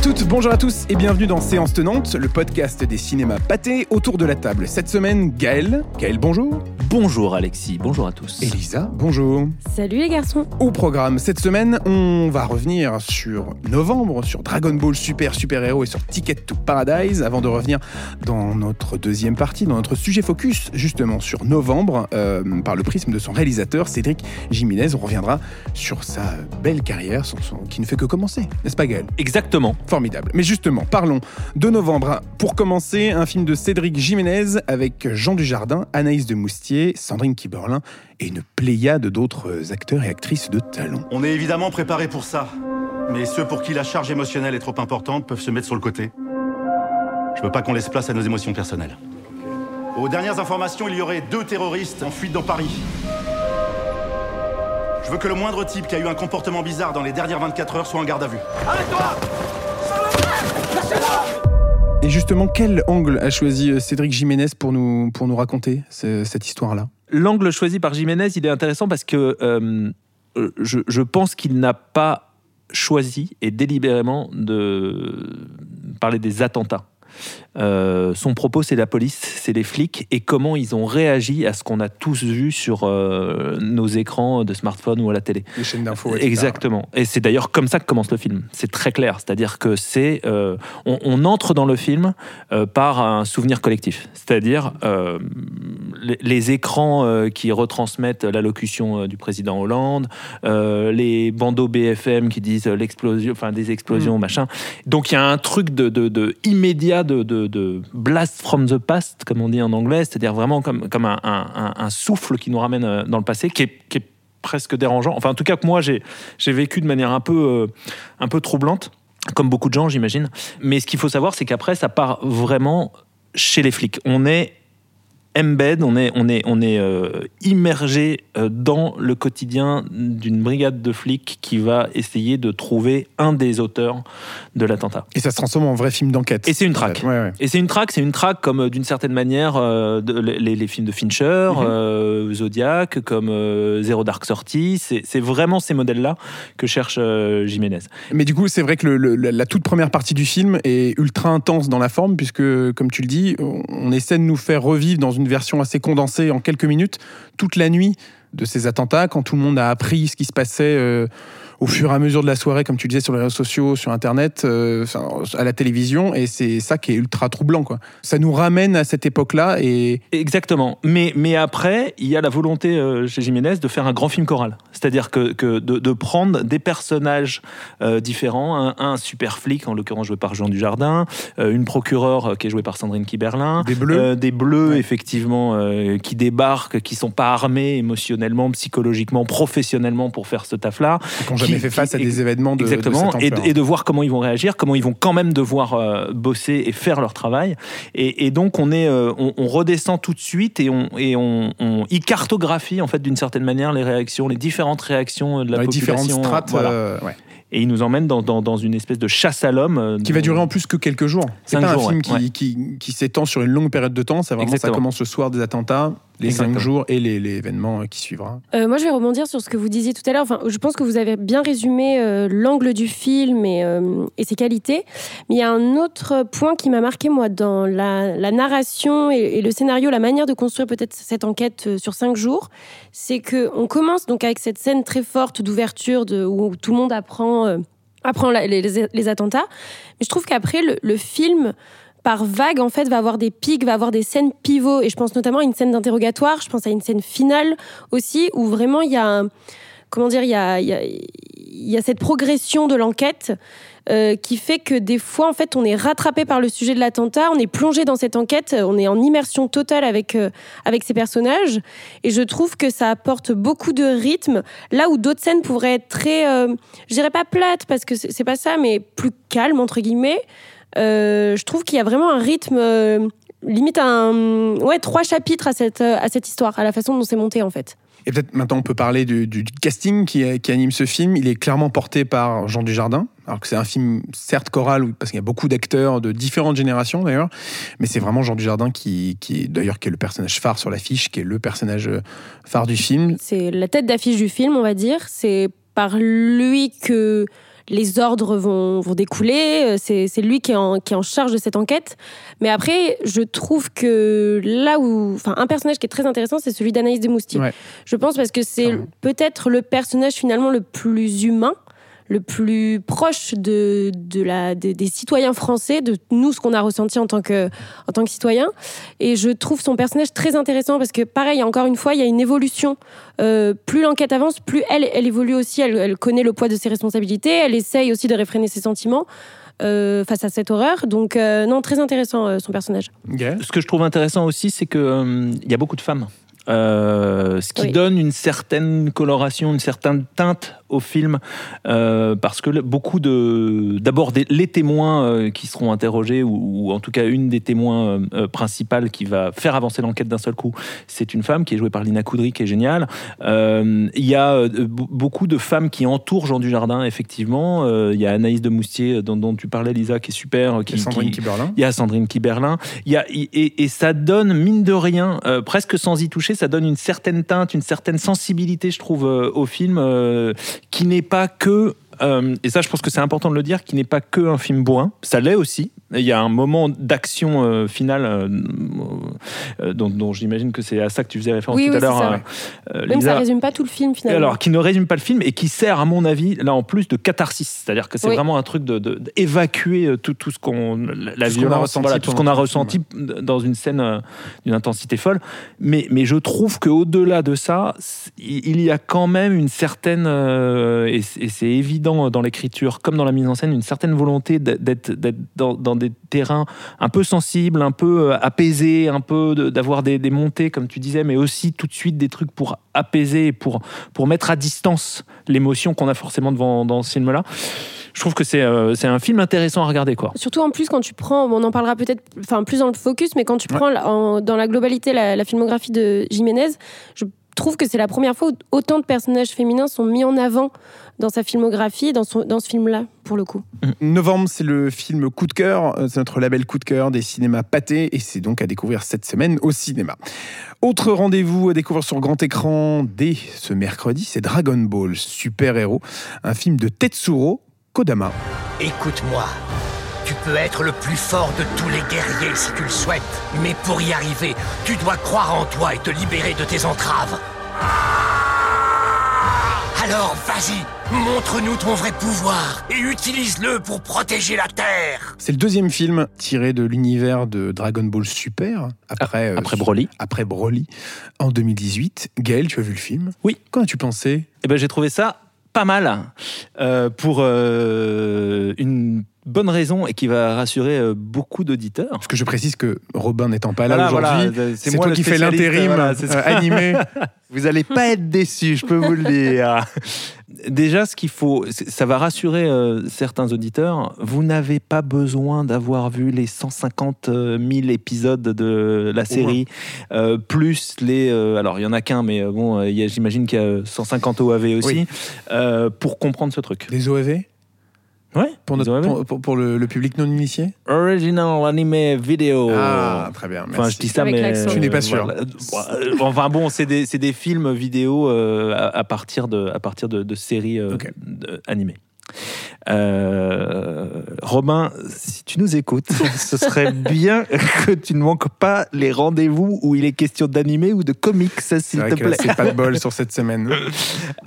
à toutes, bonjour à tous et bienvenue dans Séance Tenante, le podcast des cinémas pâtés autour de la table. Cette semaine, Gaël. Gaël, bonjour. Bonjour Alexis, bonjour à tous. Elisa, bonjour. Salut les garçons. Au programme, cette semaine, on va revenir sur novembre, sur Dragon Ball Super Super Héros et sur Ticket to Paradise, avant de revenir dans notre deuxième partie, dans notre sujet focus, justement sur novembre, euh, par le prisme de son réalisateur, Cédric Jiménez. On reviendra sur sa belle carrière, son, son- qui ne fait que commencer, n'est-ce pas Gaël? Exactement. Formidable. Mais justement, parlons de novembre. Pour commencer, un film de Cédric Jiménez avec Jean Dujardin, Anaïs de Moustier, Sandrine Kiberlin et une pléiade d'autres acteurs et actrices de talent. On est évidemment préparé pour ça. Mais ceux pour qui la charge émotionnelle est trop importante peuvent se mettre sur le côté. Je veux pas qu'on laisse place à nos émotions personnelles. Aux dernières informations, il y aurait deux terroristes en fuite dans Paris. Je veux que le moindre type qui a eu un comportement bizarre dans les dernières 24 heures soit en garde à vue. Et justement, quel angle a choisi euh, Cédric Jiménez pour nous, raconter ce- cette histoire-là? L'angle choisi par Jiménez, il est intéressant parce que euh, je pense qu'il n'a pas choisi et délibérément de parler des attentats. Euh, son propos, c'est la police, c'est les flics et comment ils ont réagi à ce qu'on a tous vu sur euh, nos écrans de smartphone ou à la télé. Les chaînes d'infos. Exactement. Et c'est d'ailleurs comme ça que commence le film. C'est très clair. C'est-à-dire que c'est, euh, on, on entre dans le film par un souvenir collectif. C'est-à-dire les, les écrans qui retransmettent l'allocution du président Hollande, les bandeaux BFM qui disent l'explosion, enfin des explosions, machin. Donc il y a un truc de, de- de immédiat de, blast from the past, comme on dit en anglais, c'est-à-dire vraiment comme, comme un, souffle qui nous ramène euh, dans le passé, qui est, qui est presque dérangeant. Enfin, en tout cas, que moi, j'ai j'ai vécu de manière un peu, euh, un peu troublante, comme beaucoup de gens, j'imagine. Mais ce qu'il faut savoir, c'est qu'après, ça part vraiment chez les flics. On est embed, on est, on est, on est euh, immergé euh, dans le quotidien d'une brigade de flics qui va essayer de trouver un des auteurs de l'attentat. Et ça se transforme en vrai film d'enquête. Et c'est une traque. Ouais, ouais. Et c'est une traque, c'est une traque comme euh, d'une certaine manière euh, de- les, les films de Fincher, Mhm. euh, Zodiac, comme Zero Dark Thirty. C'est vraiment ces modèles-là que cherche Jiménez. Mais du coup, c'est vrai que le- le- la, toute première partie du film est ultra intense dans la forme, puisque, comme tu le dis, on essaie de nous faire revivre dans une version assez condensée en quelques minutes toute la nuit de ces attentats, quand tout le monde a appris ce qui se passait euh, au fur et à mesure de la soirée, comme tu disais, sur les réseaux sociaux, sur Internet, euh, à la télévision, et c'est ça qui est ultra troublant. Quoi. Ça nous ramène à cette époque-là, et Exactement. Mais, mais après, il y a la volonté euh, chez Jiménez de faire un grand film choral. C'est-à-dire que, que de, de prendre des personnages euh, différents, un, un super flic, en l'occurrence joué par Jean Dujardin, une procureure qui est jouée par Sandrine Kiberlin, des bleus. Des bleus, Ouais. effectivement, qui débarquent, qui sont pas armés émotionnellement, psychologiquement, professionnellement pour faire ce taf-là. qui n'ont jamais qui- fait face à des événements de, de Exactement. cette et, de, ampleur. et de voir comment ils vont réagir, comment ils vont quand même devoir euh, bosser et faire leur travail. Et, et donc, on, est, euh, on, on redescend tout de suite et on, et on, on y cartographie, en fait, d'une certaine manière, les réactions, les différentes réactions de la dans les population. différentes strates. Voilà. euh, ouais. Et il nous emmène dans, dans, dans une espèce de chasse à l'homme. Qui va durer en plus que quelques jours. C'est pas jours, un film ouais, qui, ouais. qui, qui s'étend sur une longue période de temps. Ça, vraiment, ça commence le soir des attentats, les Exactement. cinq jours et les- l'événement qui suivra. Euh, moi, je vais rebondir sur ce que vous disiez tout à l'heure. Enfin, je pense que vous avez bien résumé euh, l'angle du film et, euh, et ses qualités. Mais il y a un autre point qui m'a marqué, moi, dans la, la narration et, et le scénario, la manière de construire peut-être cette enquête euh, sur cinq jours. C'est que on commence donc avec cette scène très forte d'ouverture où tout le monde apprend, euh, apprend la- les, les- les attentats. Mais je trouve qu'après, le, le film par vague, en fait, va avoir des pics, va avoir des scènes pivots. Et je pense notamment à une scène d'interrogatoire, je pense à une scène finale aussi, où vraiment il y a Comment dire, il y a, cette progression de l'enquête euh, qui fait que des fois, en fait, on est rattrapé par le sujet de l'attentat, on est plongé dans cette enquête, on est en immersion totale avec, euh, avec ces personnages. Et je trouve que ça apporte beaucoup de rythme, là où d'autres scènes pourraient être très, euh, je dirais pas plates, parce que c'est pas ça, mais plus calme, entre guillemets. Euh, je trouve qu'il y a vraiment un rythme, euh, limite un, ouais, trois chapitres à cette, à cette histoire, à la façon dont c'est monté, en fait. Et peut-être maintenant on peut parler du, du casting qui, qui anime ce film. Il est clairement porté par Jean Dujardin, alors que c'est un film certes choral, parce qu'il y a beaucoup d'acteurs de différentes générations d'ailleurs, mais c'est vraiment Jean Dujardin qui, qui d'ailleurs qui est le personnage phare sur l'affiche, qui est le personnage euh, phare du film. C'est la tête d'affiche du film, on va dire. C'est par lui que les ordres vont, vont découler. Euh, C'est c'est lui qui est, en, qui est en charge de cette enquête. Mais après, je trouve que là où. Enfin, un personnage qui est très intéressant, c'est celui d'Anaïs de Moustier. Ouais. Je pense parce que c'est peut-être le personnage finalement le plus humain, le plus proche de, de la, des- des citoyens français, de nous, ce qu'on a ressenti en tant que, en tant que citoyen. Et je trouve son personnage très intéressant parce que, pareil, encore une fois, il y a une évolution. Euh, plus l'enquête avance, plus elle, elle évolue aussi. Elle, elle connaît le poids de ses responsabilités. Elle essaye aussi de réfréner ses sentiments euh, face à cette horreur. Donc, euh, non, très intéressant euh, son personnage. Ce que je trouve intéressant aussi, c'est que euh, il y a beaucoup de femmes. Euh, ce qui Oui. donne une certaine coloration, une certaine teinte au film, euh, parce que beaucoup de, d'abord les témoins euh, qui seront interrogés, ou, ou en tout cas une des témoins euh, principales qui va faire avancer l'enquête d'un seul coup, c'est une femme qui est jouée par Lina Coudry, qui est géniale. Il y a beaucoup de femmes qui entourent Jean Dujardin, effectivement. Il y a Anaïs de Moustier, dont, dont tu parlais, Lisa, qui est super, qui, Sandrine qui- Kiberlin. il y a Sandrine Kiberlin. Il y a, et, et ça donne, mine de rien, presque sans y toucher, ça donne une certaine teinte, une certaine sensibilité, je trouve, au film, qui n'est pas que. euh, et ça, je pense que c'est important de le dire, qui n'est pas que un film bourrin. Ça l'est aussi. Il y a un moment d'action euh, finale euh, euh, dont, dont j'imagine que c'est à ça que tu faisais référence Oui, tout oui, à l'heure, ça, euh, euh, Même Lisa. ça résume pas tout le film finalement. Alors, qui ne résume pas le film et qui sert, à mon avis, là en plus de catharsis. C'est-à-dire que c'est Oui. vraiment un truc de, de- d'évacuer euh, tout, tout ce qu'on. La, la Tout ce qu'on a violence, ressenti voilà, tout ce qu'on a ressenti dans une scène d'une intensité folle. Mais, mais je trouve qu'au-delà de ça, il y a quand même une certaine. euh, et c'est évident dans l'écriture comme dans la mise en scène, une certaine volonté d'être dans, dans des terrains un peu sensibles, un peu euh, apaisés, un peu de- d'avoir des, des montées, comme tu disais, mais aussi tout de suite des trucs pour apaiser, pour, pour mettre à distance l'émotion qu'on a forcément devant dans ce film-là. Je trouve que c'est euh, un film intéressant à regarder, quoi. Surtout en plus quand tu prends, on en parlera peut-être enfin, plus dans le focus, mais quand tu prends en- dans la globalité la, la filmographie de Jiménez, je trouve que c'est la première fois où autant de personnages féminins sont mis en avant dans sa filmographie, dans, son, dans ce film-là, pour le coup. Novembre, c'est le film coup de cœur, euh, c'est notre label coup de cœur des cinémas pâtés et c'est donc à découvrir cette semaine au cinéma. Autre rendez-vous à découvrir sur grand écran dès ce mercredi, c'est Dragon Ball Super Héros, un film de Tetsuro Kodama. Écoute-moi. Tu peux être le plus fort de tous les guerriers si tu le souhaites. Mais pour y arriver, tu dois croire en toi et te libérer de tes entraves. Alors vas-y, montre-nous ton vrai pouvoir et utilise-le pour protéger la Terre. C'est le deuxième film tiré de l'univers de Dragon Ball Super après, euh, Après Broly. après Broly en 2018. Gaël, tu as vu le film Oui. Qu'en as-tu pensé? Eh ben, j'ai trouvé ça pas mal euh, pour euh, une bonne raison et qui va rassurer euh, beaucoup d'auditeurs. Parce que je précise que Robin n'étant pas là Voilà, aujourd'hui, voilà, c'est moi toi qui fais l'intérim voilà, c'est ça. euh, animé. Vous allez pas être déçus, je peux vous le dire. Déjà, ce qu'il faut, ça va rassurer euh, certains auditeurs. Vous n'avez pas besoin d'avoir vu les 150 000 épisodes de la série, euh, plus les. euh, alors, il y en a qu'un, mais euh, bon, euh, il y a- j'imagine qu'il y a 150 OAV aussi, Oui. euh, pour comprendre ce truc. Les OAV Ouais. Pour, les notre- OAV. pour, pour- pour le, le public non initié Original Anime Video. Ah, très bien. Oh. Enfin, merci. je dis ça, Avec mais. Tu n'es pas sûr. voilà. Enfin bon, c'est des, c'est des films vidéo euh, à, à partir de, à partir de, de séries euh, animées. Euh, Robin, si tu nous écoutes, ce serait bien que tu ne manques pas les rendez-vous où il est question d'animé ou de comics, s'il te plaît. c'est pas de bol sur cette semaine.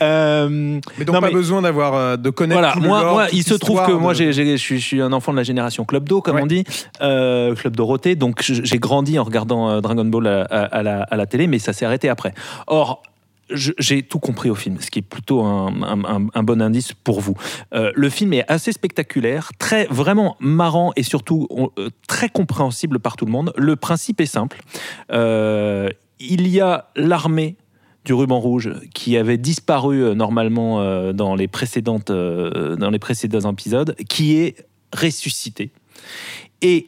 Euh, Mais donc Non, pas mais- besoin d'avoir euh, de connaître voilà, tout le moi, lore, moi il se trouve que moi, de- j'ai- je suis, un enfant de la génération Club d'eau, comme Ouais. on dit, euh, Club Dorothée. Donc, j'ai grandi en regardant Dragon Ball à, à- à la, à la télé, mais ça s'est arrêté après. Or, j'ai tout compris au film, ce qui est plutôt un, bon indice pour vous. Euh, le film est assez spectaculaire, très vraiment marrant et surtout euh, très compréhensible par tout le monde. Le principe est simple. Euh, il y a l'armée du ruban rouge qui avait disparu normalement dans les précédentes dans les précédents épisodes qui est ressuscité et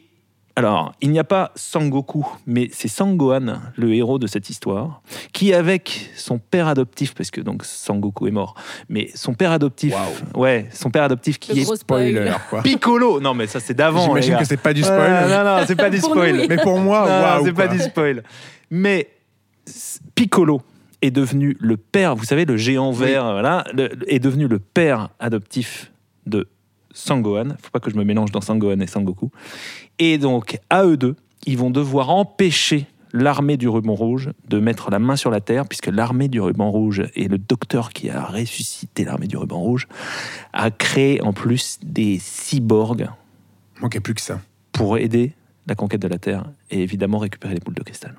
alors, il n'y a pas Sangoku, mais c'est Sangohan, le héros de cette histoire, qui avec son père adoptif, parce que donc Sangoku est mort, mais son père adoptif, ouais, son père adoptif qui Le est. Spoiler, quoi. Piccolo. Non, mais ça c'est d'avant. J'imagine que c'est pas du spoil. Euh, non, non, c'est pas du spoil. oui. Mais pour moi, waouh. c'est pas du spoil. Mais Piccolo est devenu le père, vous savez, le géant vert, voilà, le- est devenu le père adoptif de Sangohan. Faut pas que je me mélange dans Sangohan et Sangoku. Et donc, à eux deux, ils vont devoir empêcher l'armée du ruban rouge de mettre la main sur la terre, puisque l'armée du ruban rouge et le docteur qui a ressuscité l'armée du ruban rouge a créé en plus des cyborgs Manquait plus que ça, pour aider la conquête de la Terre et évidemment récupérer les boules de cristal.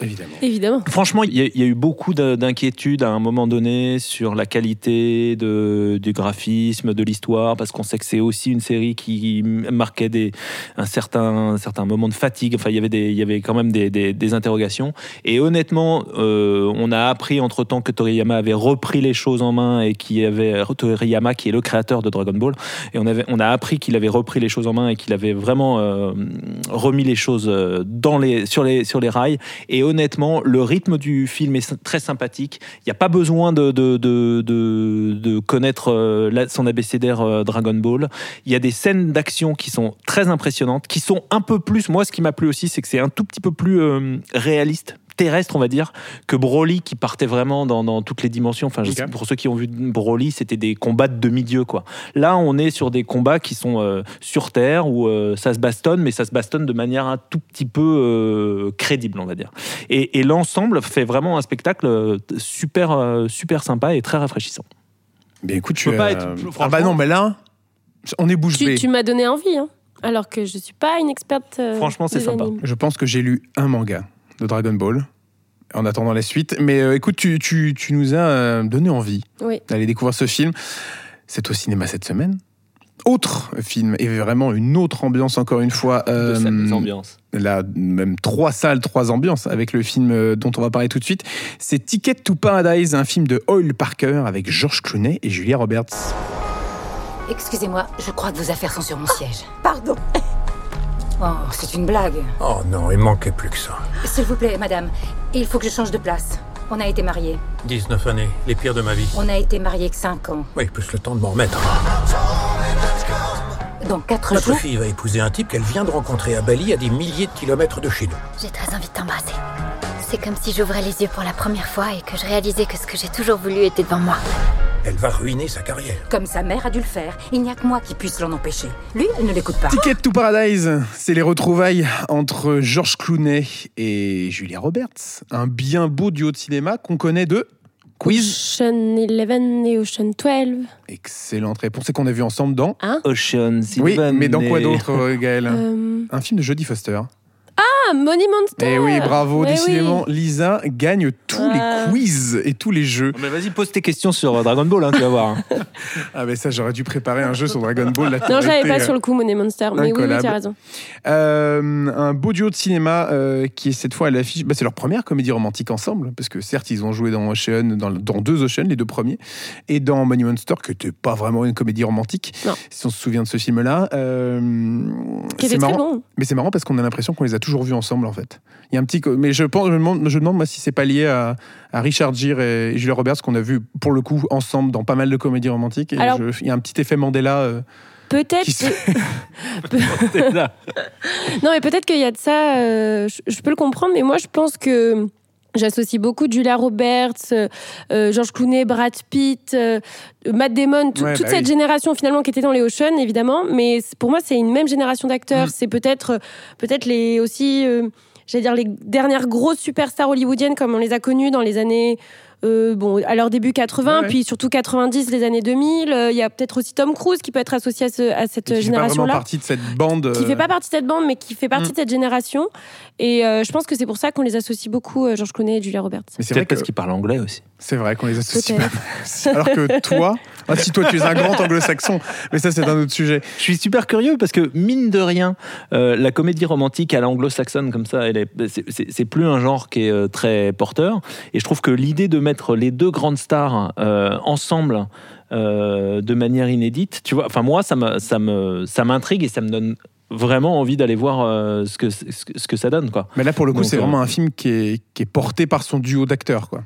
Évidemment. Évidemment. Franchement, il y, a- y eu beaucoup de- d'inquiétudes à un moment donné sur la qualité de- du graphisme, de l'histoire, parce qu'on sait que c'est aussi une série qui marquait des, un, certain, un certain moment de fatigue. Enfin, il y avait, y quand même des, des- des interrogations. Et honnêtement, euh, on a appris entre-temps que Toriyama avait repris les choses en main et qui avait Toriyama, qui est le créateur de Dragon Ball, et on, avait, on a appris qu'il avait repris les choses en main et qu'il avait vraiment euh, remis les choses euh, dans les, sur, les, sur les rails. Et honnêtement, le rythme du film est très sympathique. Il n'y a pas besoin de, de, de, de, connaître euh, son abécédaire euh, Dragon Ball. Il y a des scènes d'action qui sont très impressionnantes, qui sont un peu plus. Moi, ce qui m'a plu aussi, c'est que c'est un tout petit peu plus euh, réaliste terrestre on va dire que Broly qui partait vraiment dans, dans toutes les dimensions enfin je Ok. sais- pour ceux qui ont vu Broly c'était des combats de demi-dieu quoi là on est sur des combats qui sont euh, sur terre où euh, ça se bastonne mais ça se bastonne de manière un tout petit peu euh, crédible on va dire et, et l'ensemble fait vraiment un spectacle super euh, super sympa et très rafraîchissant Bien écoute, Je tu peux pas as- être- Ah bah non, mais là, on est bouche Tu, bée. tu m'as donné envie, hein, alors que je suis pas une experte. euh, Franchement, c'est sympa. animes. Je pense que j'ai lu un manga de Dragon Ball en attendant la suite. Mais euh, écoute, tu, tu- tu nous as euh, donné envie Oui. d'aller découvrir ce film. C'est au cinéma cette semaine. Autre film, et vraiment une autre ambiance encore une fois. de euh, cette ambiance Là, même trois salles, trois ambiances avec le film euh, dont on va parler tout de suite. C'est Ticket to Paradise, un film de Hoyle Parker avec George Clooney et Julia Roberts. Excusez-moi, je crois que vos affaires sont sur mon siège. Pardon. Oh, c'est une blague. Oh non, il manquait plus que ça. S'il vous plaît, madame, il faut que je change de place. On a été mariés. 19 années, les pires de ma vie. On a été mariés que 5 ans. Oui, plus le temps de m'en remettre. Dans 4 Notre jours, fille va épouser un type qu'elle vient de rencontrer à Bali à des milliers de kilomètres de chez nous. J'ai très envie de t'embrasser. C'est comme si j'ouvrais les yeux pour la première fois et que je réalisais que ce que j'ai toujours voulu était devant moi. Elle va ruiner sa carrière. comme sa mère a dû le faire, il n'y a que moi qui puisse l'en empêcher. Lui, elle ne l'écoute pas. Ticket to Paradise, c'est les retrouvailles entre George Clooney et Julia Roberts. Un bien beau duo de cinéma qu'on connaît de Quiz. Ocean 11 et Ocean 12. Excellente réponse et qu'on a vu ensemble dans. Ocean Oui, Eleven mais dans quoi d'autre, euh, Gaël Euh, Un film de Jodie Foster. Ah, Money Monster Eh oui, bravo, Ouais, décidément, oui. Lisa gagne tous Ah. les quiz et tous les jeux. Mais vas-y, pose tes questions sur euh, Dragon Ball, hein, tu vas voir. hein. Ah, mais ça, j'aurais dû préparer un jeu sur Dragon Ball. là, Non, été, pas euh, sur le coup, Money Monster. Mais oui, oui, tu as raison. Euh, un beau duo de cinéma euh, qui est cette fois à l'affiche. Bah, c'est leur première comédie romantique ensemble, parce que certes, ils ont joué dans Ocean, dans, dans deux Ocean, les deux premiers, et dans Money Monster, qui n'était pas vraiment une comédie romantique, Non. si on se souvient de ce film-là. Euh, Qui était très bon. mais c'est marrant parce qu'on a l'impression qu'on les a toujours vus ensemble, en fait. Il y a un petit, mais je pense, je me demande, je me demande moi si c'est pas lié à, à Richard Gere et, Julia Roberts qu'on a vu pour le coup ensemble dans pas mal de comédies romantiques. Et Alors- je- il y a un petit effet Mandela. euh, Peut-être. se-. Non, mais peut-être qu'il y a de ça. euh, je, je peux le comprendre, mais moi, je pense que. J'associe beaucoup Julia Roberts, euh, euh, George Clooney, Brad Pitt, euh, Matt Damon, tout- Ouais, toute bah cette oui. génération finalement qui était dans les Ocean, évidemment. Mais pour moi, c'est une même génération d'acteurs. Mm. C'est peut-être, euh, peut-être les aussi, euh, j'allais dire les dernières grosses superstars hollywoodiennes comme on les a connues dans les années. euh, bon, à leur début 80, Ouais, ouais. puis surtout 90, les années 2000. Euh, Il y a peut-être aussi Tom Cruise qui peut être associé à, ce- à cette qui fait pas génération-là partie de cette bande. qui euh, fait pas partie de cette bande, mais qui fait partie Mm. de cette génération. Et euh, je pense que c'est pour ça qu'on les associe beaucoup, euh, George Clooney et Julia Roberts. Mais c'est vrai parce qu'il parle anglais aussi. c'est vrai qu'on les associe. Pas. Alors que toi, ah, si toi tu es un grand anglo-saxon, mais ça c'est un autre sujet. Je suis super curieux parce que, mine de rien, euh, la comédie romantique à l'anglo-saxonne, comme ça, elle est, c'est, c'est- c'est plus un genre qui est euh, très porteur. Et je trouve que l'idée de mettre les deux grandes stars euh, ensemble euh, de manière inédite, tu vois, enfin, moi, ça, me, ça, me, ça m'intrigue et ça me donne vraiment envie d'aller voir euh, ce, que, ce, que- ce que ça donne, quoi. Mais là pour le coup, c'est euh, vraiment un film qui est, qui est porté par son duo d'acteurs, quoi.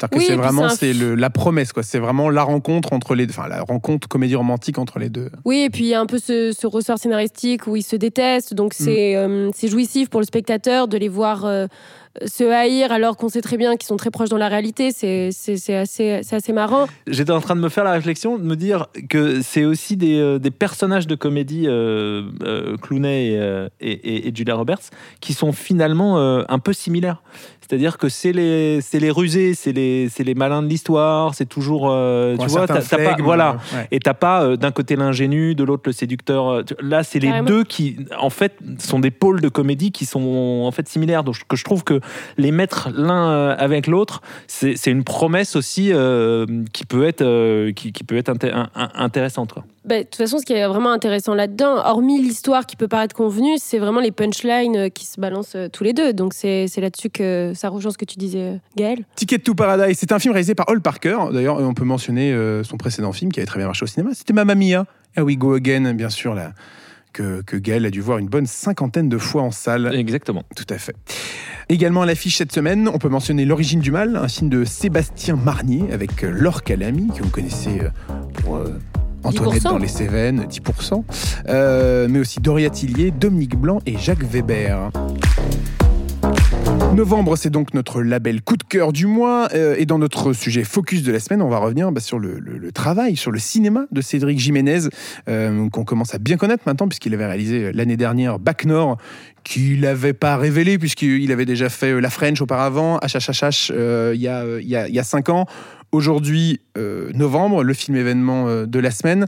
C'est-à-dire que Oui, c'est puis vraiment c'est un c'est f- le- la promesse, quoi. C'est vraiment la rencontre entre les, enfin la rencontre comédie romantique entre les deux. Oui, et puis il y a un peu ce, ce ressort scénaristique où ils se détestent, donc c'est euh, c'est jouissif pour le spectateur de les voir euh, se haïr alors qu'on sait très bien qu'ils sont très proches dans la réalité, c'est c'est assez, c'est assez marrant. J'étais en train de me faire la réflexion, de me dire que c'est aussi des, euh, des personnages de comédie, euh, euh, Clooney et, et, et- et Julia Roberts, qui sont finalement euh, un peu similaires. C'est-à-dire que c'est les, c'est les rusés, c'est les, c'est les malins de l'histoire, c'est toujours. euh, tu vois, t'as- t'as pas, voilà. euh, ouais. Et t'as pas euh, d'un côté l'ingénu, de l'autre le séducteur. euh, Là, c'est les Carrément. deux qui, en fait, sont des pôles de comédie qui sont en fait similaires. Donc, que je trouve que les mettre l'un euh, avec l'autre, c'est c'est une promesse aussi euh, qui peut être, euh, qui, qui peut être inté- un- un- intéressante. Quoi. Bah, de toute façon, ce qui est vraiment intéressant là-dedans, hormis l'histoire qui peut paraître convenue, c'est vraiment les punchlines euh, qui se balancent euh, tous les deux. Donc c'est là-dessus que ça rejoint ce que tu disais, euh, Gaël. Ticket to Paradise, c'est un film réalisé par Hall Parker. D'ailleurs, on peut mentionner son précédent film qui avait très bien marché au cinéma. C'était Mamma Mia. Here we go again, bien sûr, là, que, que Gaël a dû voir une bonne cinquantaine de fois en salle. Exactement. Tout à fait. Également à l'affiche cette semaine, on peut mentionner L'origine du mal, un film de Sébastien Marnier avec Laure Calamy, que vous connaissez pour euh, Antoinette 10%. dans les Cévennes, 10%, euh, mais aussi Doria Tillier, Dominique Blanc et Jacques Weber. Novembre, c'est donc notre label coup de cœur du mois. euh, et dans notre sujet focus de la semaine, on va revenir bah, sur le, travail, sur le cinéma de Cédric Jiménez, euh, qu'on commence à bien connaître maintenant, puisqu'il avait réalisé euh, l'année dernière Bac Nord, qu'il n'avait pas révélé, puisqu'il avait déjà fait La French auparavant, HHHH euh, il y, a, il y, a, y a cinq ans. Aujourd'hui, novembre, le film événement de la semaine.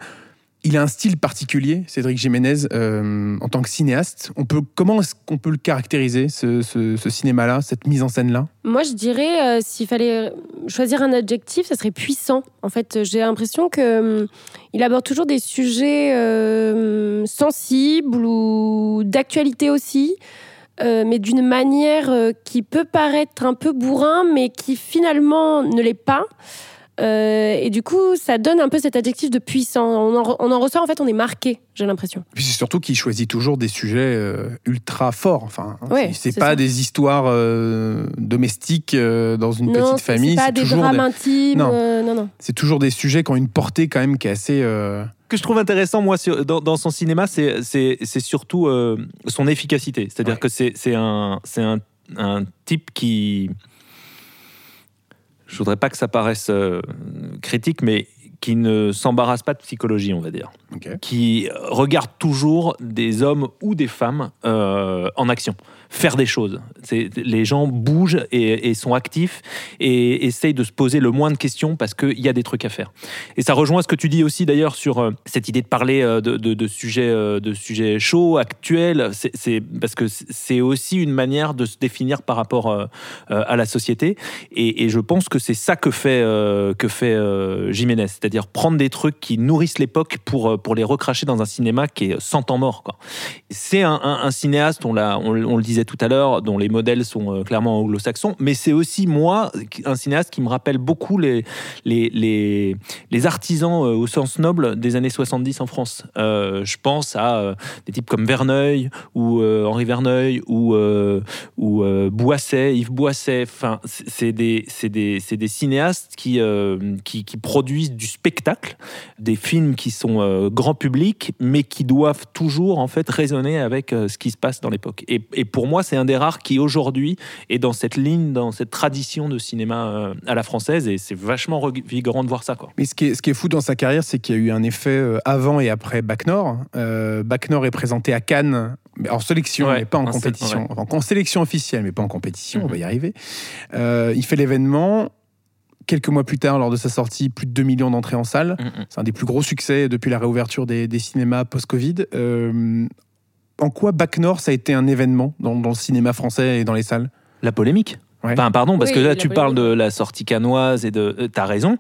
Il a un style particulier, Cédric Jiménez, euh, en tant que cinéaste. On peut, comment est-ce qu'on peut le caractériser, ce, cinéma-là, cette mise en scène-là? Moi, je dirais, euh, s'il fallait choisir un adjectif, ça serait puissant. En fait, j'ai l'impression que hum, il aborde toujours des sujets euh, sensibles ou d'actualité aussi, euh, mais d'une manière euh, qui peut paraître un peu bourrin, mais qui finalement ne l'est pas. Euh, et du coup, ça donne un peu cet adjectif de puissant. On en, on en ressort, en fait, on est marqué, j'ai l'impression. Puis c'est surtout qu'il choisit toujours des sujets euh, ultra forts. Enfin, hein, Ouais, c'est c'est pas ça. des histoires euh, domestiques euh, dans une non, petite c'est- famille. c'est pas C'est des toujours, drames des- intimes. Non. euh, non, non. c'est toujours des sujets qui ont une portée quand même qui est assez. euh, que je trouve intéressant, moi, sur- dans, dans son cinéma, c'est- c'est c'est surtout euh, son efficacité. C'est-à dire Ouais. que c'est c'est un, c'est un, un type qui. Je voudrais pas que ça paraisse euh, critique, mais qui ne s'embarrasse pas de psychologie, on va dire. Qui regarde toujours des hommes ou des femmes euh, en action, faire des choses. Les gens bougent et, sont actifs et essayent de se poser le moins de questions parce qu'il y a des trucs à faire. Et ça rejoint ce que tu dis aussi d'ailleurs sur euh, cette idée de parler euh, de, de- sujets, euh, de sujets chauds, actuels. Parce que c'est aussi une manière de se définir par rapport à la société. Et, je pense que c'est ça que fait, que fait Jiménez, c'est-à-dire prendre des trucs qui nourrissent l'époque pour, pour les recracher dans un cinéma qui est sans temps mort. C'est un, cinéaste, on, on le disait tout à l'heure, dont les modèles sont euh, clairement anglo-saxons, mais c'est aussi moi, un cinéaste qui me rappelle beaucoup les, les, les, artisans euh, au sens noble des années 70 en France. Euh, je pense à des types comme Verneuil ou Henri Verneuil ou, ou Boisset, Yves Boisset. Enfin, c'est des, des, des cinéastes qui, qui, produisent du spectacle, des films qui sont grand public, mais qui doivent toujours en fait résonner avec ce qui se passe dans l'époque. Et, et pour moi, c'est un des rares qui aujourd'hui est dans cette ligne, dans cette tradition de cinéma euh, à la française, et c'est vachement revigorant de voir ça. Quoi. Mais ce qui, est, ce qui est fou dans sa carrière, c'est qu'il y a eu un effet euh, avant et après Bac Nord. Euh, Bac Nord est présenté à Cannes, mais en sélection, Ouais, mais pas en compétition. ouais. Enfin, en sélection officielle, mais pas en compétition, on Mhm. va y arriver. Euh, il fait l'événement. Quelques mois plus tard, lors de sa sortie, plus de 2 millions d'entrées en salle. C'est un des plus gros succès depuis la réouverture des, des cinémas post-Covid. Euh, en quoi Bac Nord, ça a été un événement dans, dans le cinéma français et dans les salles? La polémique Ouais. Enfin, pardon, parce Oui, que là, tu parles de la sortie canoise et de. euh, T'as raison.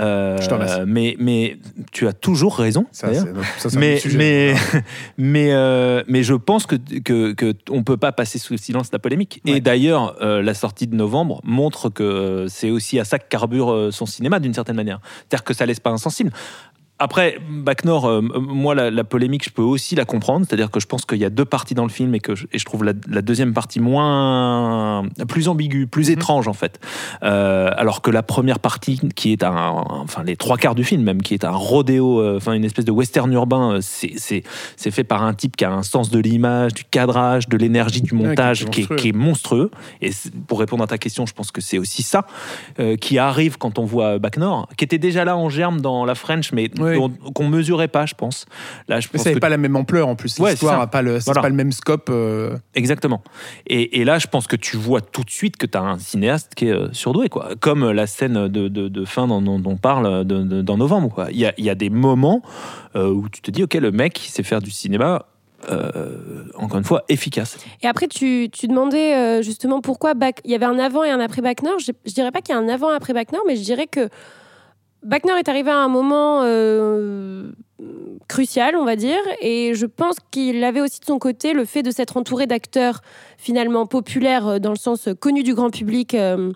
Euh, Je te remercie. Mais, mais tu as toujours raison. Ça, d'ailleurs. c'est- ça, c'est un mais, autre sujet. mais, mais, euh, mais je pense que, que, que on peut pas passer sous silence la polémique. Ouais. Et d'ailleurs, euh, la sortie de novembre montre que c'est aussi à ça que carbure son cinéma d'une certaine manière. C'est-à-dire que ça laisse pas insensible. Après, Bac Nord, euh, moi, la, la polémique, je peux aussi la comprendre. C'est-à-dire que je pense qu'il y a deux parties dans le film et que je, et je trouve la, la deuxième partie moins. plus ambiguë, plus étrange, en fait. Euh, alors que la première partie, qui est un. Enfin, les trois quarts du film, même, qui est un rodéo, euh, enfin, une espèce de western urbain, euh, c'est- fait par un type qui a un sens de l'image, du cadrage, de l'énergie, du montage, qui est qui, est, monstrueux. qui est monstrueux. Et pour répondre à ta question, je pense que c'est aussi ça qui arrive quand on voit Bac Nord, qui était déjà là en germe dans la French, mais Oui. qu'on mesurait pas, je pense. Là, je Mais pense ça n'avait que- pas la même ampleur en plus. Ouais, L'histoire n'a pas, le, c'est Voilà. pas le même scope. euh, Exactement. Et, et là, je pense que tu vois tout de suite que tu as un cinéaste qui est euh, surdoué, quoi. Comme la scène de, de- de fin dont, dont on parle de- de- dans novembre, quoi. Il y a, il y a des moments euh, où tu te dis, ok, le mec, il sait faire du cinéma. euh, encore une fois, efficace. Et après, tu, tu demandais euh, justement pourquoi Bac- il y avait un avant et un après Bac Nord. Je, je dirais pas qu'il y a un avant et après Bac Nord, mais je dirais que Nord est arrivé à un moment euh, crucial, on va dire, et je pense qu'il avait aussi de son côté le fait de s'être entouré d'acteurs finalement populaires euh, dans le sens euh, connu du grand public euh,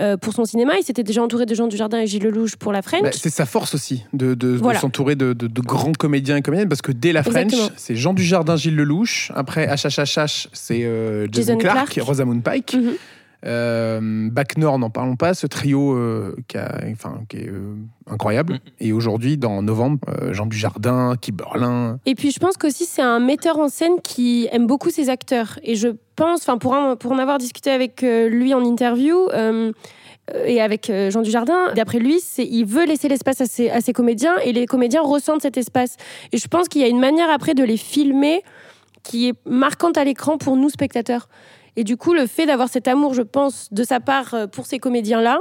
euh, pour son cinéma. Il s'était déjà entouré de Jean Dujardin et Gilles Lelouch pour la French. bah, c'est sa force aussi de, de- de Voilà. s'entourer de, grands comédiens et comédiennes parce que dès la French, c'est Jean Dujardin, Gilles Lelouch. Après HHHH, c'est Jason, Jason Clark, Clarke. Rosamund Pike. Mhm. Euh, Bac Nord, n'en parlons pas, ce trio euh, qui, a- enfin, qui est euh, incroyable. Et aujourd'hui, dans novembre, euh, Jean Dujardin, Guy Berlin. Et puis je pense qu'aussi c'est un metteur en scène qui aime beaucoup ses acteurs. Et je pense, enfin pour en, pour en avoir discuté avec lui en interview et avec Jean Dujardin, d'après lui, il veut laisser l'espace à ses, à ses comédiens et les comédiens ressentent cet espace. Et je pense qu'il y a une manière après de les filmer qui est marquante à l'écran pour nous spectateurs. Et du coup, le fait d'avoir cet amour, je pense, de sa part euh, pour ces comédiens-là,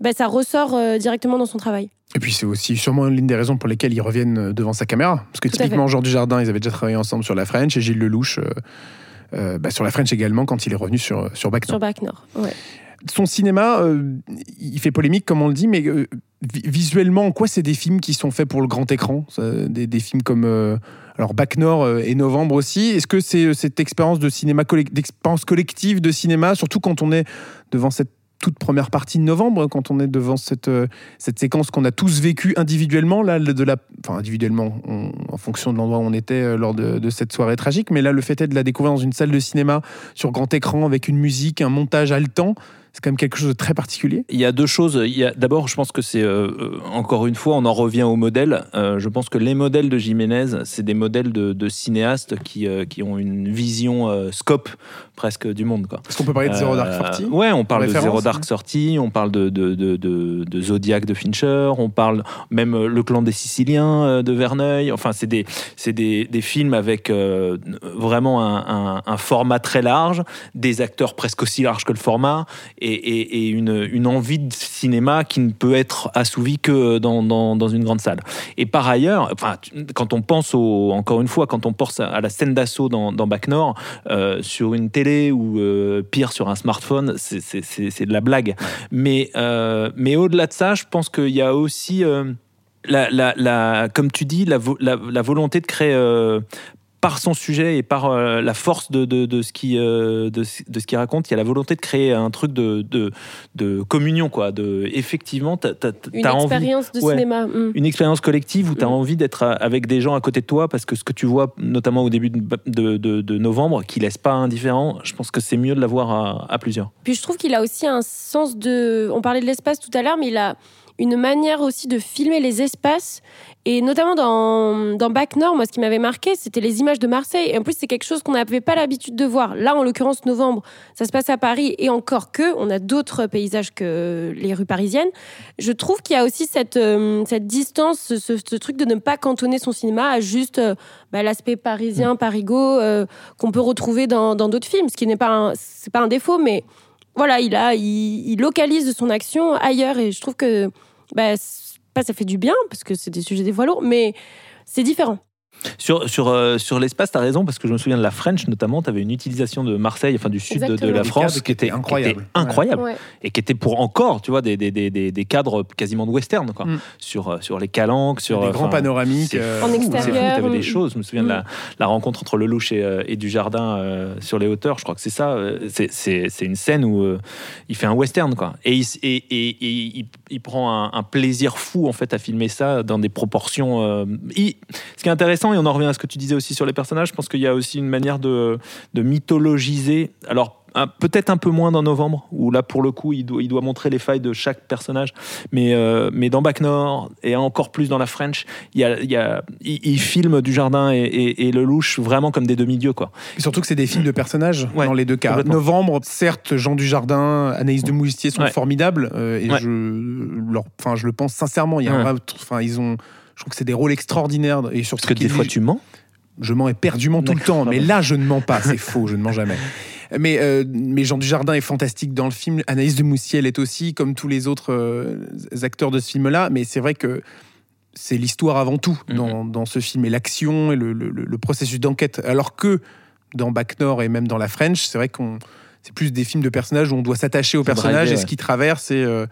ben, ça ressort euh, directement dans son travail. Et puis c'est aussi sûrement l'une des raisons pour lesquelles ils reviennent euh, devant sa caméra. Parce que Tout typiquement, Jean Dujardin, ils avaient déjà travaillé ensemble sur La French et Gilles Lelouch euh, euh, bah, sur La French également quand il est revenu sur, sur Bac Nord. Sur Bac Nord. Ouais. Son cinéma, il fait polémique comme on le dit, mais vi- visuellement, en quoi c'est des films qui sont faits pour le grand écran? Des, des films comme alors Bac Nord euh, et Novembre aussi. Est-ce que c'est euh, cette expérience de cinéma d'expérience collective de cinéma, surtout quand on est devant cette toute première partie de novembre, quand on est devant cette, euh, cette séquence qu'on a tous vécue individuellement, là, de la, enfin individuellement, en fonction de l'endroit où on était lors de, de cette soirée tragique, mais là, le fait est de la découvrir dans une salle de cinéma sur grand écran avec une musique, un montage haletant, c'est quand même quelque chose de très particulier. Il y a deux choses. Il y a- D'abord, je pense que c'est, euh, euh, encore une fois, on en revient au modèle. Euh, je pense que les modèles de Jiménez, c'est des modèles de, de cinéastes qui, euh, qui ont une vision scope presque du monde. Quoi. Est-ce qu'on peut parler de Zero Dark Forty Ouais, on parle de Zero Dark ouais. Sortie, on parle de, de, de, Zodiac de Fincher, on parle même Le clan des Siciliens de Verneuil. Enfin, c'est des, c'est des, des films avec vraiment un, un- un format très large, des acteurs presque aussi larges que le format, et, et- une, envie de cinéma qui ne peut être assouvie que dans, dans, une grande salle. Et par ailleurs, enfin, quand on pense au, encore une fois, quand on pense à, la scène d'assaut dans, dans Bac Nord, euh, sur une télé ou euh, pire sur un smartphone, c'est- de la blague. Mais, euh, mais au-delà de ça, je pense qu'il y a aussi, la, la- la- comme tu dis, la, vo- la- volonté de créer. Par son sujet et par euh, la force de, de, de ce qui euh, de, ce- de ce qu'il raconte, il y a la volonté de créer un truc de, de, communion quoi. De effectivement, t'as, t'as- Une t'as envie expérience de ouais. cinéma. mm. une expérience collective où tu as Mm. envie d'être avec des gens à côté de toi parce que ce que tu vois, notamment au début de, de- de- de novembre, qui laisse pas indifférent, je pense que c'est mieux de l'avoir à, à plusieurs. Puis je trouve qu'il a aussi un sens de. On parlait de l'espace tout à l'heure, mais il a une manière aussi de filmer les espaces. Et notamment dans, dans Bac Nord, moi, ce qui m'avait marqué, c'était les images de Marseille. Et en plus, c'est quelque chose qu'on n'avait pas l'habitude de voir. Là, en l'occurrence, novembre, ça se passe à Paris. Et encore que, on a d'autres paysages que les rues parisiennes. Je trouve qu'il y a aussi cette, euh, cette distance, ce, truc de ne pas cantonner son cinéma à juste euh, bah, l'aspect parisien, parigo, euh, qu'on peut retrouver dans d'autres films. Ce qui n'est pas c'est pas un défaut, mais voilà, il, a, il, il localise son action ailleurs et je trouve que bah, pas ça fait du bien parce que c'est des sujets des fois lourds, mais c'est différent. Sur, sur, euh, sur l'espace, tu as raison, parce que je me souviens de la French notamment, tu avais une utilisation de Marseille, enfin du sud de, la Des France, qui était incroyable. qui était incroyable. Ouais. et qui était pour encore, tu vois, des, des, des, des, des cadres quasiment de western, quoi. Mm. Sur, euh, sur les calanques, sur. Des euh, grands panoramiques. euh, En extérieur. T'avais mm. des choses. Je me souviens de la, la rencontre entre Lelouch et, euh, et Dujardin euh, sur les hauteurs. Je crois que c'est ça. C'est, c'est, c'est une scène où euh, il fait un western, quoi. Et il, et, et- et il, il prend un, un plaisir fou, en fait, à filmer ça dans des proportions. euh, il- ce qui est intéressant, et on en revient à ce que tu disais aussi sur les personnages, je pense qu'il y a aussi une manière de, de mythologiser. Alors, peut-être un peu moins dans Novembre, où là, pour le coup, il doit, il doit montrer les failles de chaque personnage. Mais, euh, mais dans Back Nord, et encore plus dans la French, il, y a, il, y a- il, il filme Dujardin et, et, et Lelouch vraiment comme des demi-dieux, quoi. Et surtout que c'est des films de personnages Ouais, dans les deux cas. Novembre, certes, Jean Dujardin, Anaïs de Moustier sont Ouais. formidables euh, et Ouais. je, leur, je le pense sincèrement. Il y a un Ouais. vrai- enfin, ils ont, je trouve que c'est des rôles extraordinaires et surtout Parce que des fois, tu mens. je mens éperdument tout le temps, mais là je ne mens pas, c'est faux, je ne mens jamais. Mais, euh, mais Jean Dujardin est fantastique dans le film, Anaïs de Moustier elle est aussi, comme tous les autres euh, acteurs de ce film-là, mais c'est vrai que c'est l'histoire avant tout dans, Mhm. dans ce film, et l'action et le, le- le processus d'enquête, alors que dans Back Nord et même dans La French, c'est vrai qu'on c'est plus des films de personnages où on doit s'attacher aux personnages et ce qu'ils traversent et, euh,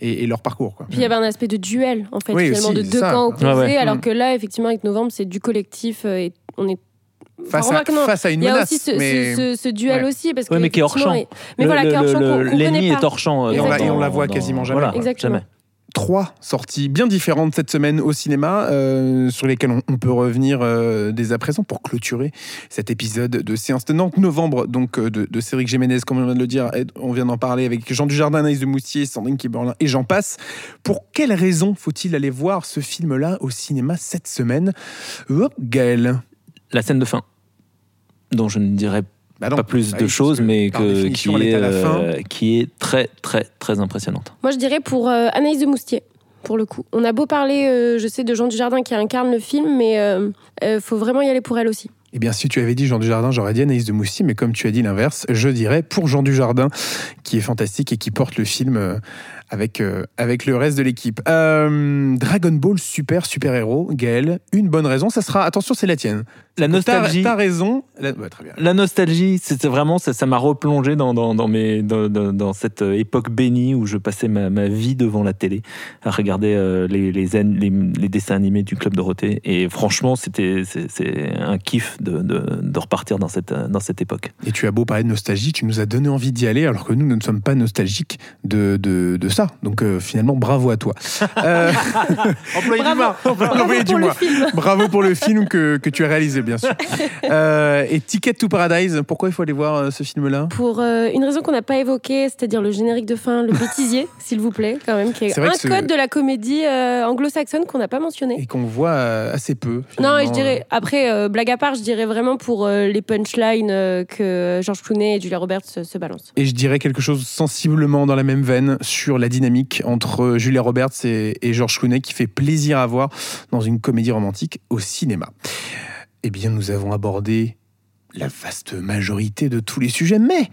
et, et leur parcours. Quoi. Puis il y avait un aspect de duel, en fait, Oui, finalement, aussi, de deux ça. camps opposés, Ouais, ouais. alors Mm. que là, effectivement, avec Novembre, c'est du collectif euh, et on est. Face, Enfin, à, face à une Il y a menace. aussi ce, mais... ce- ce- ce duel Ouais. aussi, parce que Ouais, mais qui est hors champ. et- Mais Le- voilà, qui est hors champ, L'ennemi est hors champ. euh, Et on la- dans- et on la voit dans- quasiment jamais, Voilà, quoi. Exactement. jamais. Trois sorties bien différentes cette semaine au cinéma, euh, sur lesquelles on, peut revenir euh, dès à présent pour clôturer cet épisode de Séance Tenante. Novembre, donc euh, de, de Cédric Jiménez, comme on vient de le dire, on vient d'en parler avec Jean Dujardin, Anaïs de Moustier, Sandrine Kiberlin et j'en passe. Pour quelles raisons faut-il aller voir ce film-là au cinéma cette semaine? Hop, Gaël La scène de fin, dont je ne dirais Bah non. pas plus de oui, choses, mais par que, définition, qui, elle est est, à la fin. euh, qui est très, très, très impressionnante. Moi, je dirais pour euh, Anaïs de Moustier, pour le coup. On a beau parler, euh, je sais, de Jean Dujardin qui incarne le film, mais euh, euh, faut vraiment y aller pour elle aussi. Eh bien, si tu avais dit Jean Dujardin, j'aurais dit Anaïs de Moustier, mais comme tu as dit l'inverse, je dirais pour Jean Dujardin, qui est fantastique et qui porte le film euh, avec, euh, avec le reste de l'équipe. Euh, Dragon Ball Super Super Héros, Gaël, une bonne raison, ça sera, attention, c'est la tienne. La nostalgie. t'as raison. La- très bien. La nostalgie, c'est vraiment, ça m'a replongé dans, dans, dans, mes, dans, dans- dans cette euh, époque bénie où je passais ma, ma vie devant la télé à regarder euh, les, les, an- les, les dessins animés du Club Dorothée. Et franchement, c'était un kiff de, de, de repartir dans cette, dans cette époque. Et tu as beau parler de nostalgie, tu nous as donné envie d'y aller, alors que nous, nous ne sommes pas nostalgiques de, de, de ça. Donc euh, finalement, bravo à toi. Euh, Employé du Bravo. mois. Bravo Employé du pour le mois. film. Bravo pour le film que, que tu as réalisé, bien sûr. Euh, et Ticket to Paradise, pourquoi il faut aller voir euh, ce film-là? Pour euh, une raison qu'on n'a pas évoquée, c'est-à-dire le générique de fin, le bêtisier, s'il vous plaît, quand même, qui est, un que code de la comédie euh, anglo-saxonne qu'on n'a pas mentionné. Et qu'on voit euh, assez peu. Non, et je dirais, après, euh, blague à part, je dirais vraiment pour euh, les punchlines euh, que George Clooney et Julia Roberts se, se balancent. Et je dirais quelque chose sensiblement dans la même veine sur la dynamique entre Julia Roberts et, et George Clooney qui fait plaisir à voir dans une comédie romantique au cinéma. Eh bien, nous avons abordé la vaste majorité de tous les sujets, mais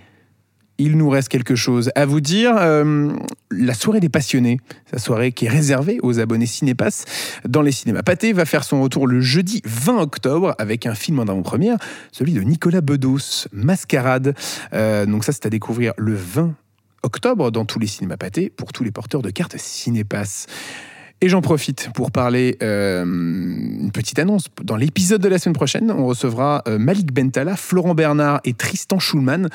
il nous reste quelque chose à vous dire. Euh, la soirée des passionnés, sa soirée qui est réservée aux abonnés Cinépass dans les cinémas Pâté, va faire son retour le jeudi 20 octobre avec un film en avant-première, celui de Nicolas Bedos, Mascarade. Euh, donc ça, c'est à découvrir le 20 octobre dans tous les cinémas Pâté pour tous les porteurs de cartes Cinépass. Et j'en profite pour parler euh, une petite annonce. Dans l'épisode de la semaine prochaine, on recevra euh, Malik Bentala, Florent Bernard et Tristan Schulman.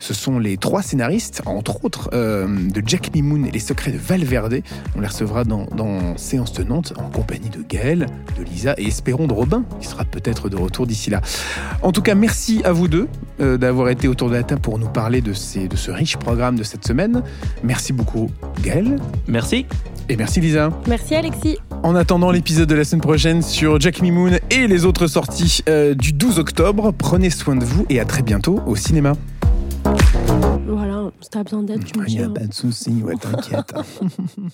Ce sont les trois scénaristes, entre autres, euh, de Jack Mimoun et les secrets de Valverde. On les recevra dans, Séance tenante en compagnie de Gaël, de Lisa et espérons de Robin, qui sera peut-être de retour d'ici là. En tout cas, merci à vous deux euh, d'avoir été autour de la table pour nous parler de, ces, de ce riche programme de cette semaine. Merci beaucoup, Gaël. Merci. Et merci, Lisa. Merci Alexis. En attendant l'épisode de la semaine prochaine sur Jack Mimoun et les autres sorties euh, du 12 octobre, prenez soin de vous et à très bientôt au cinéma. Voilà, si t'as besoin d'aide, tu me Il n'y dis. a pas de souci, ouais, t'inquiète.